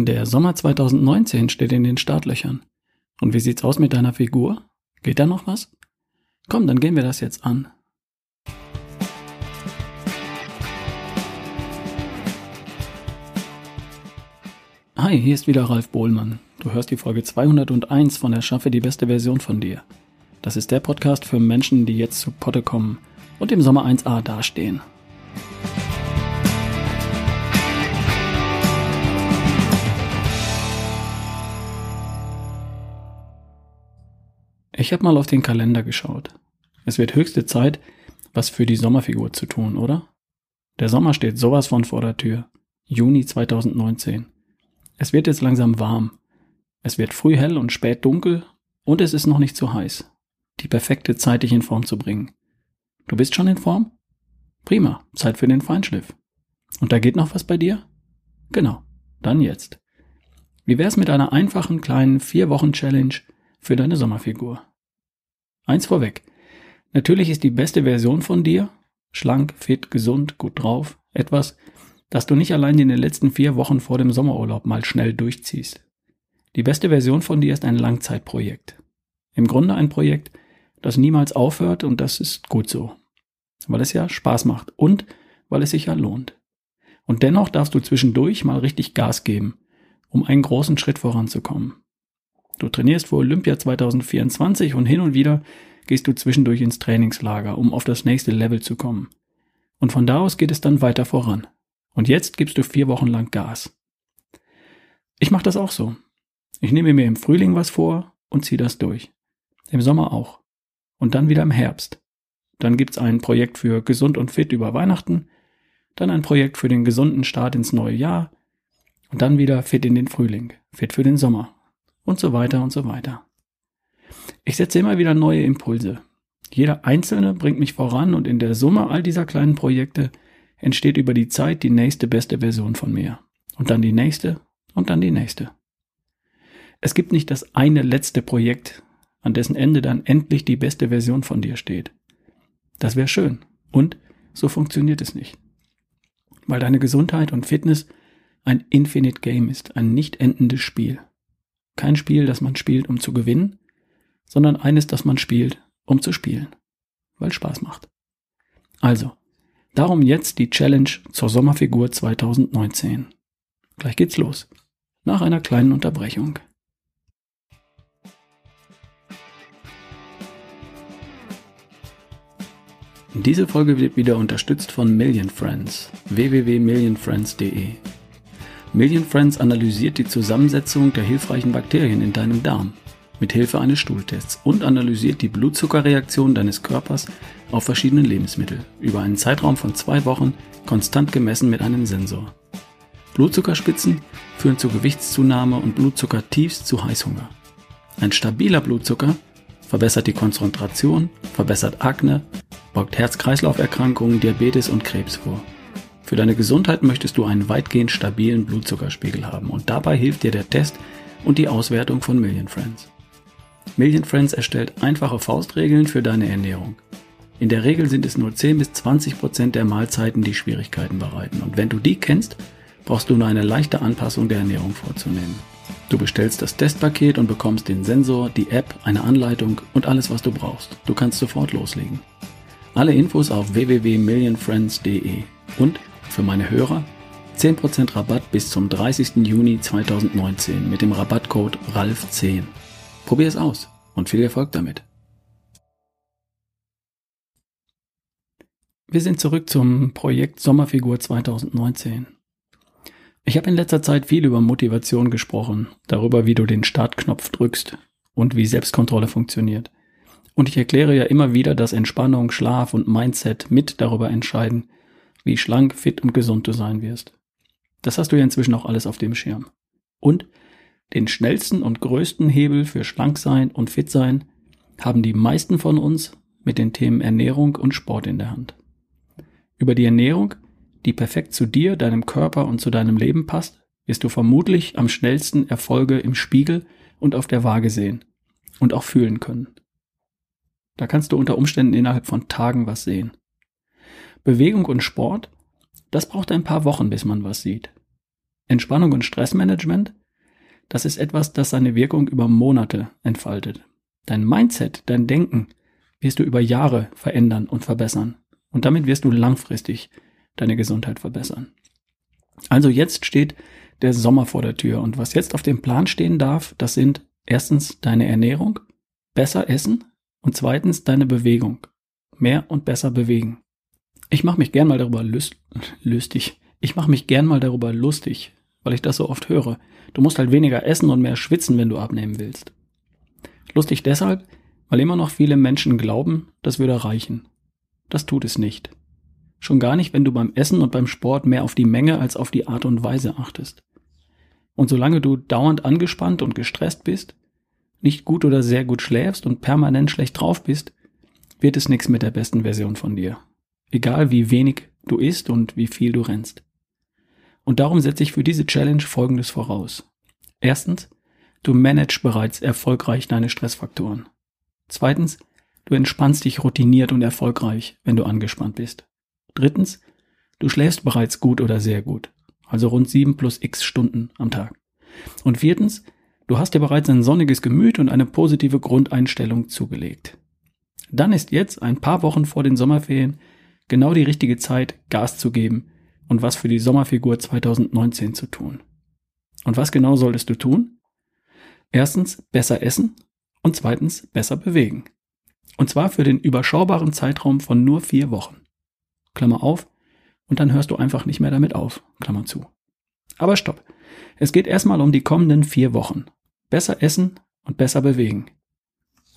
Der Sommer 2019 steht in den Startlöchern. Und wie sieht's aus mit deiner Figur? Geht da noch was? Komm, dann gehen wir das jetzt an. Hi, hier ist wieder Ralf Bohlmann. Du hörst die Folge 201 von Erschaffe die beste Version von dir. Das ist der Podcast für Menschen, die jetzt zu Potte kommen und im Sommer 1a dastehen. Ich habe mal auf den Kalender geschaut. Es wird höchste Zeit, was für die Sommerfigur zu tun, oder? Der Sommer steht sowas von vor der Tür. Juni 2019. Es wird jetzt langsam warm. Es wird früh hell und spät dunkel und es ist noch nicht zu heiß. Die perfekte Zeit, dich in Form zu bringen. Du bist schon in Form? Prima, Zeit für den Feinschliff. Und da geht noch was bei dir? Genau, dann jetzt. Wie wär's mit einer einfachen kleinen vier Wochen Challenge für deine Sommerfigur? Eins vorweg. Natürlich ist die beste Version von dir, schlank, fit, gesund, gut drauf, etwas, das du nicht allein in den letzten vier Wochen vor dem Sommerurlaub mal schnell durchziehst. Die beste Version von dir ist ein Langzeitprojekt. Im Grunde ein Projekt, das niemals aufhört und das ist gut so. Weil es ja Spaß macht und weil es sich ja lohnt. Und dennoch darfst du zwischendurch mal richtig Gas geben, um einen großen Schritt voranzukommen. Du trainierst für Olympia 2024 und hin und wieder gehst du zwischendurch ins Trainingslager, um auf das nächste Level zu kommen. Und von da aus geht es dann weiter voran. Und jetzt gibst du vier Wochen lang Gas. Ich mache das auch so. Ich nehme mir im Frühling was vor und ziehe das durch. Im Sommer auch. Und dann wieder im Herbst. Dann gibt's ein Projekt für gesund und fit über Weihnachten, dann ein Projekt für den gesunden Start ins neue Jahr und dann wieder fit in den Frühling, fit für den Sommer und so weiter und so weiter. Ich setze immer wieder neue Impulse. Jeder einzelne bringt mich voran und in der Summe all dieser kleinen Projekte entsteht über die Zeit die nächste beste Version von mir. Und dann die nächste und dann die nächste. Es gibt nicht das eine letzte Projekt, an dessen Ende dann endlich die beste Version von dir steht. Das wäre schön. Und so funktioniert es nicht. Weil deine Gesundheit und Fitness ein Infinite Game ist, ein nicht endendes Spiel. Kein Spiel, das man spielt, um zu gewinnen, sondern eines, das man spielt, um zu spielen, weil Spaß macht. Also, darum jetzt die Challenge zur Sommerfigur 2019. Gleich geht's los. Nach einer kleinen Unterbrechung. Diese Folge wird wieder unterstützt von Million Friends. www.millionfriends.de Million Friends analysiert die Zusammensetzung der hilfreichen Bakterien in deinem Darm mit Hilfe eines Stuhltests und analysiert die Blutzuckerreaktion deines Körpers auf verschiedene Lebensmittel über einen Zeitraum von zwei Wochen konstant gemessen mit einem Sensor. Blutzuckerspitzen führen zu Gewichtszunahme und Blutzuckertiefs zu Heißhunger. Ein stabiler Blutzucker verbessert die Konzentration, verbessert Akne, beugt Herz-Kreislauf-Erkrankungen, Diabetes und Krebs vor. Für deine Gesundheit möchtest du einen weitgehend stabilen Blutzuckerspiegel haben und dabei hilft dir der Test und die Auswertung von Million Friends. Million Friends erstellt einfache Faustregeln für deine Ernährung. In der Regel sind es nur 10 bis 20 Prozent der Mahlzeiten, die Schwierigkeiten bereiten. Und wenn du die kennst, brauchst du nur eine leichte Anpassung der Ernährung vorzunehmen. Du bestellst das Testpaket und bekommst den Sensor, die App, eine Anleitung und alles, was du brauchst. Du kannst sofort loslegen. Alle Infos auf www.millionfriends.de und für meine Hörer 10% Rabatt bis zum 30. Juni 2019 mit dem Rabattcode RALF10. Probier es aus und viel Erfolg damit. Wir sind zurück zum Projekt Sommerfigur 2019. Ich habe in letzter Zeit viel über Motivation gesprochen, darüber, wie du den Startknopf drückst und wie Selbstkontrolle funktioniert. Und ich erkläre ja immer wieder, dass Entspannung, Schlaf und Mindset mit darüber entscheiden, wie schlank, fit und gesund du sein wirst. Das hast du ja inzwischen auch alles auf dem Schirm. Und den schnellsten und größten Hebel für schlank sein und fit sein haben die meisten von uns mit den Themen Ernährung und Sport in der Hand. Über die Ernährung, die perfekt zu dir, deinem Körper und zu deinem Leben passt, wirst du vermutlich am schnellsten Erfolge im Spiegel und auf der Waage sehen und auch fühlen können. Da kannst du unter Umständen innerhalb von Tagen was sehen. Bewegung und Sport, das braucht ein paar Wochen, bis man was sieht. Entspannung und Stressmanagement, das ist etwas, das seine Wirkung über Monate entfaltet. Dein Mindset, dein Denken wirst du über Jahre verändern und verbessern. Und damit wirst du langfristig deine Gesundheit verbessern. Also jetzt steht der Sommer vor der Tür und was jetzt auf dem Plan stehen darf, das sind erstens deine Ernährung, besser essen und zweitens deine Bewegung. Mehr und besser bewegen. Ich mache mich gern mal darüber lüst, lustig. Ich mache mich gern mal darüber lustig, weil ich das so oft höre. Du musst halt weniger essen und mehr schwitzen, wenn du abnehmen willst. Lustig deshalb, weil immer noch viele Menschen glauben, das würde reichen. Das tut es nicht. Schon gar nicht, wenn du beim Essen und beim Sport mehr auf die Menge als auf die Art und Weise achtest. Und solange du dauernd angespannt und gestresst bist, nicht gut oder sehr gut schläfst und permanent schlecht drauf bist, wird es nichts mit der besten Version von dir. Egal wie wenig du isst und wie viel du rennst. Und darum setze ich für diese Challenge Folgendes voraus. Erstens, du managst bereits erfolgreich deine Stressfaktoren. Zweitens, du entspannst dich routiniert und erfolgreich, wenn du angespannt bist. Drittens, du schläfst bereits gut oder sehr gut, also rund sieben plus x Stunden am Tag. Und viertens, du hast dir bereits ein sonniges Gemüt und eine positive Grundeinstellung zugelegt. Dann ist jetzt, ein paar Wochen vor den Sommerferien, genau die richtige Zeit, Gas zu geben und was für die Sommerfigur 2019 zu tun. Und was genau solltest du tun? Erstens besser essen und zweitens besser bewegen. Und zwar für den überschaubaren Zeitraum von nur vier Wochen. Klammer auf, und dann hörst du einfach nicht mehr damit auf, Klammer zu. Aber stopp. Es geht erstmal um die kommenden vier Wochen. Besser essen und besser bewegen.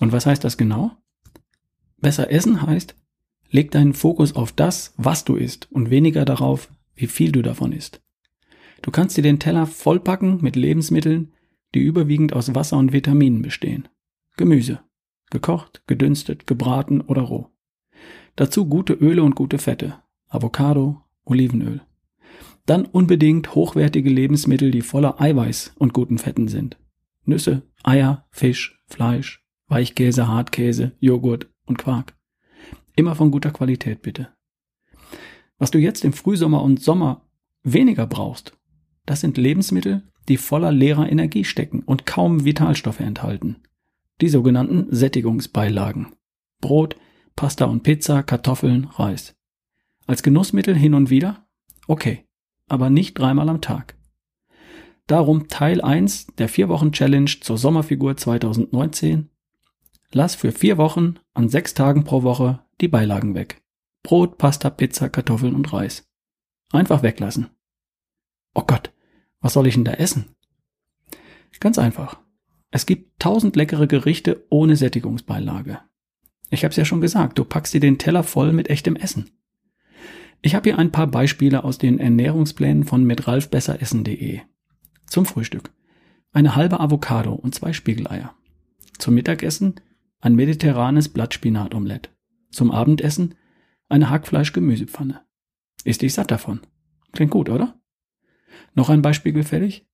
Und was heißt das genau? Besser essen heißt, leg deinen Fokus auf das, was du isst und weniger darauf, wie viel du davon isst. Du kannst dir den Teller vollpacken mit Lebensmitteln, die überwiegend aus Wasser und Vitaminen bestehen. Gemüse. Gekocht, gedünstet, gebraten oder roh. Dazu gute Öle und gute Fette. Avocado, Olivenöl. Dann unbedingt hochwertige Lebensmittel, die voller Eiweiß und guten Fetten sind. Nüsse, Eier, Fisch, Fleisch, Weichkäse, Hartkäse, Joghurt und Quark. Immer von guter Qualität bitte. Was du jetzt im Frühsommer und Sommer weniger brauchst, das sind Lebensmittel, die voller leerer Energie stecken und kaum Vitalstoffe enthalten. Die sogenannten Sättigungsbeilagen. Brot, Pasta und Pizza, Kartoffeln, Reis. Als Genussmittel hin und wieder? Okay, aber nicht dreimal am Tag. Darum Teil 1 der 4 Wochen Challenge zur Sommerfigur 2019. Lass für 4 Wochen an 6 Tagen pro Woche die Beilagen weg. Brot, Pasta, Pizza, Kartoffeln und Reis. Einfach weglassen. Oh Gott, was soll ich denn da essen? Ganz einfach. Es gibt tausend leckere Gerichte ohne Sättigungsbeilage. Ich habe es ja schon gesagt, du packst dir den Teller voll mit echtem Essen. Ich habe hier ein paar Beispiele aus den Ernährungsplänen von mitralfbesseressen.de. Zum Frühstück. Eine halbe Avocado und zwei Spiegeleier. Zum Mittagessen ein mediterranes Blattspinatomelett. Zum Abendessen eine Hackfleisch-Gemüsepfanne. Ist dich satt davon. Klingt gut, oder? Noch ein Beispiel gefällig?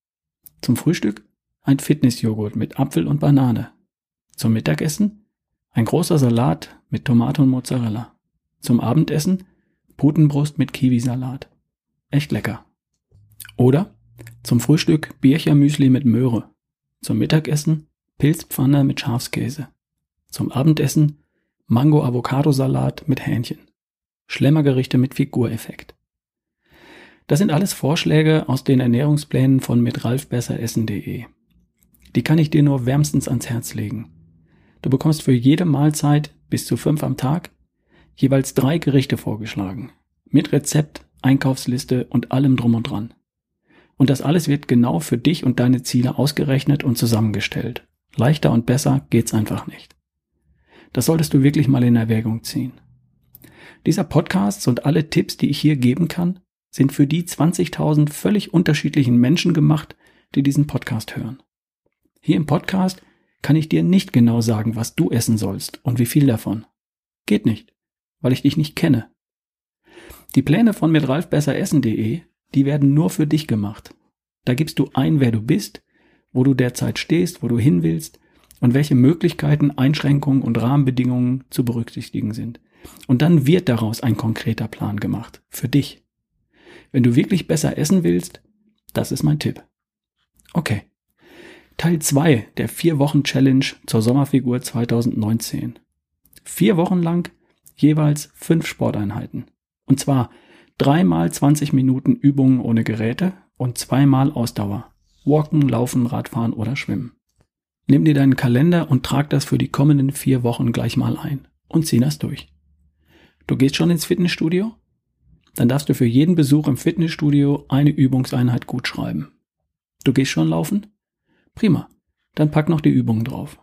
Zum Frühstück ein Fitnessjoghurt mit Apfel und Banane. Zum Mittagessen ein großer Salat mit Tomate und Mozzarella. Zum Abendessen Putenbrust mit Kiwisalat. Echt lecker. Oder zum Frühstück Birchermüsli mit Möhre. Zum Mittagessen Pilzpfanne mit Schafskäse. Zum Abendessen Mango-Avocado-Salat mit Hähnchen. Schlemmergerichte mit Figureffekt. Das sind alles Vorschläge aus den Ernährungsplänen von mitralfbesseressen.de. Die kann ich dir nur wärmstens ans Herz legen. Du bekommst für jede Mahlzeit bis zu fünf am Tag jeweils drei Gerichte vorgeschlagen. Mit Rezept, Einkaufsliste und allem drum und dran. Und das alles wird genau für dich und deine Ziele ausgerechnet und zusammengestellt. Leichter und besser geht's einfach nicht. Das solltest du wirklich mal in Erwägung ziehen. Dieser Podcast und alle Tipps, die ich hier geben kann, sind für die 20.000 völlig unterschiedlichen Menschen gemacht, die diesen Podcast hören. Hier im Podcast kann ich dir nicht genau sagen, was du essen sollst und wie viel davon. Geht nicht, weil ich dich nicht kenne. Die Pläne von mit ralfbesseressen.de, die werden nur für dich gemacht. Da gibst du ein, wer du bist, wo du derzeit stehst, wo du hin willst und welche Möglichkeiten, Einschränkungen und Rahmenbedingungen zu berücksichtigen sind. Und dann wird daraus ein konkreter Plan gemacht. Für dich. Wenn du wirklich besser essen willst, Das ist mein Tipp. Okay. Teil 2 der 4 Wochen Challenge zur Sommerfigur 2019. Vier Wochen lang jeweils fünf Sporteinheiten. Und zwar dreimal 20 Minuten Übungen ohne Geräte und zweimal Ausdauer. Walken, Laufen, Radfahren oder Schwimmen. Nimm dir deinen Kalender und trag das für die kommenden vier Wochen gleich mal ein und zieh das durch. Du gehst schon ins Fitnessstudio? Dann darfst du für jeden Besuch im Fitnessstudio eine Übungseinheit gut schreiben. Du gehst schon laufen? Prima. Dann pack noch die Übungen drauf.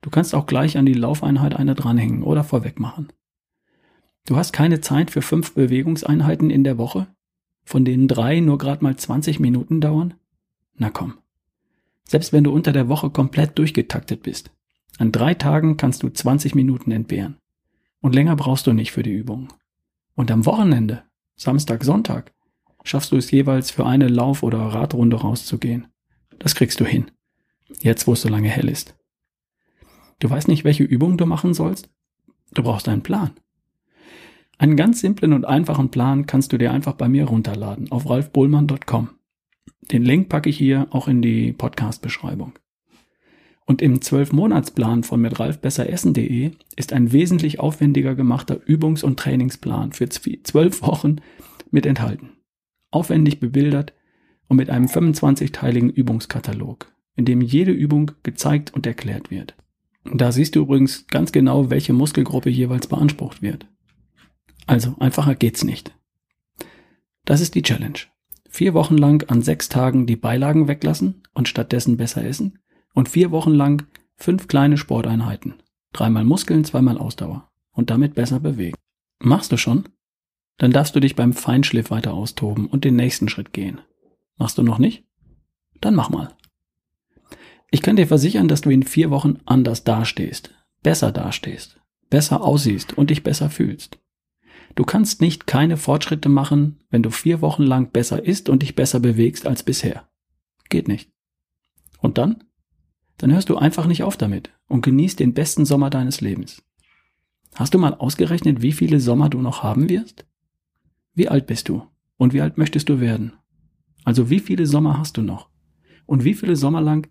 Du kannst auch gleich an die Laufeinheit eine dranhängen oder vorweg machen. Du hast keine Zeit für fünf Bewegungseinheiten in der Woche, von denen drei nur gerade mal 20 Minuten dauern? Na komm. Selbst wenn du unter der Woche komplett durchgetaktet bist, an drei Tagen kannst du 20 Minuten entbehren. Und länger brauchst du nicht für die Übung. Und am Wochenende, Samstag, Sonntag, schaffst du es jeweils für eine Lauf- oder Radrunde rauszugehen. Das kriegst du hin. Jetzt, wo es so lange hell ist. Du weißt nicht, welche Übung du machen sollst? Du brauchst einen Plan. Einen ganz simplen und einfachen Plan kannst du dir einfach bei mir runterladen auf ralfbohlmann.com. Den Link packe ich hier auch in die Podcast-Beschreibung. Und im 12-Monats-Plan von mit ralfbesseressen.de ist ein wesentlich aufwendiger gemachter Übungs- und Trainingsplan für zwölf Wochen mit enthalten. Aufwendig bebildert und mit einem 25-teiligen Übungskatalog in dem jede Übung gezeigt und erklärt wird. Da siehst du übrigens ganz genau, welche Muskelgruppe jeweils beansprucht wird. Also einfacher geht's nicht. Das ist die Challenge. Vier Wochen lang an sechs Tagen die Beilagen weglassen und stattdessen besser essen und vier Wochen lang fünf kleine Sporteinheiten. Dreimal Muskeln, zweimal Ausdauer und damit besser bewegen. Machst du schon? Dann darfst du dich beim Feinschliff weiter austoben und den nächsten Schritt gehen. Machst du noch nicht? Dann mach mal. Ich kann dir versichern, dass du in vier Wochen anders dastehst, besser dastehst, besser aussiehst und dich besser fühlst. Du kannst nicht keine Fortschritte machen, wenn du vier Wochen lang besser isst und dich besser bewegst als bisher. Geht nicht. Und dann? Dann hörst du einfach nicht auf damit und genießt den besten Sommer deines Lebens. Hast du mal ausgerechnet, wie viele Sommer du noch haben wirst? Wie alt bist du? Und wie alt möchtest du werden? Also wie viele Sommer hast du noch? Und wie viele Sommer lang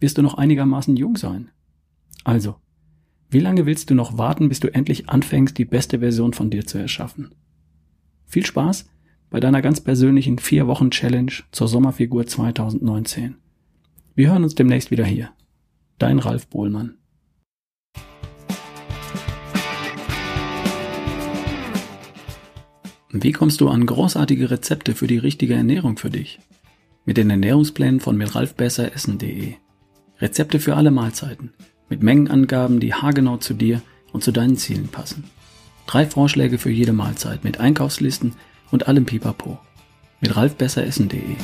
wirst du noch einigermaßen jung sein. Also, wie lange willst du noch warten, bis du endlich anfängst, die beste Version von dir zu erschaffen? Viel Spaß bei deiner ganz persönlichen vier Wochen Challenge zur Sommerfigur 2019. Wir hören uns demnächst wieder hier. Dein Ralf Bohlmann. Wie kommst du an großartige Rezepte für die richtige Ernährung für dich? Mit den Ernährungsplänen von mitralfbesseressen.de. Rezepte für alle Mahlzeiten, mit Mengenangaben, die haargenau zu dir und zu deinen Zielen passen. Drei Vorschläge für jede Mahlzeit mit Einkaufslisten und allem Pipapo. Mit ralfbesseressen.de.